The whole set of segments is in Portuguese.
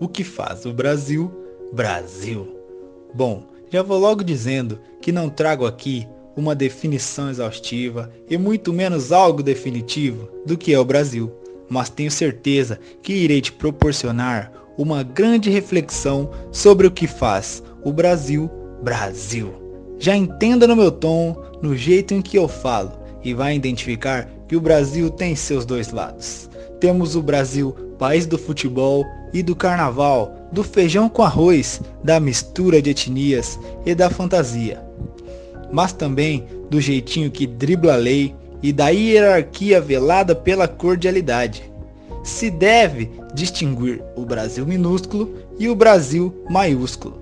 o que faz o Brasil, Brasil. Bom, já vou logo dizendo que não trago aqui uma definição exaustiva e muito menos algo definitivo do que é o Brasil, mas tenho certeza que irei te proporcionar uma grande reflexão sobre o que faz o Brasil, Brasil. Já entenda no meu tom, no jeito em que eu falo, e vai identificar que o Brasil tem seus dois lados. Temos o Brasil, país do futebol e do carnaval, do feijão com arroz, da mistura de etnias e da fantasia. Mas também do jeitinho que dribla a lei e da hierarquia velada pela cordialidade. Se deve distinguir o Brasil minúsculo e o Brasil maiúsculo.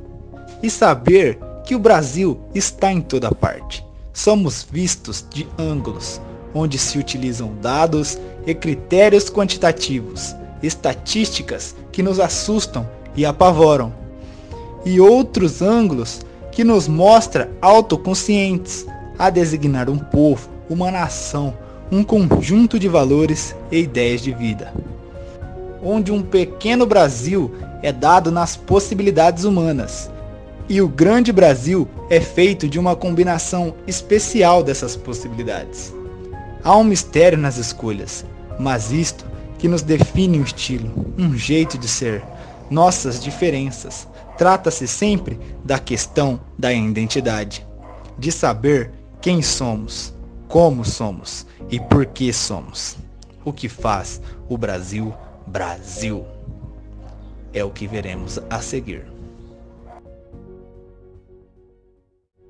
E saber que o Brasil está em toda parte. Somos vistos de ângulos, onde se utilizam dados e critérios quantitativos, estatísticas que nos assustam e apavoram, e outros ângulos que nos mostra autoconscientes a designar um povo, uma nação, um conjunto de valores e ideias de vida. Onde um pequeno Brasil é dado nas possibilidades humanas, e o grande Brasil é feito de uma combinação especial dessas possibilidades. Há um mistério nas escolhas, mas isto que nos define um estilo, um jeito de ser, nossas diferenças. Trata-se sempre da questão da identidade, de saber quem somos, como somos e por que somos. O que faz o Brasil Brasil é o que veremos a seguir.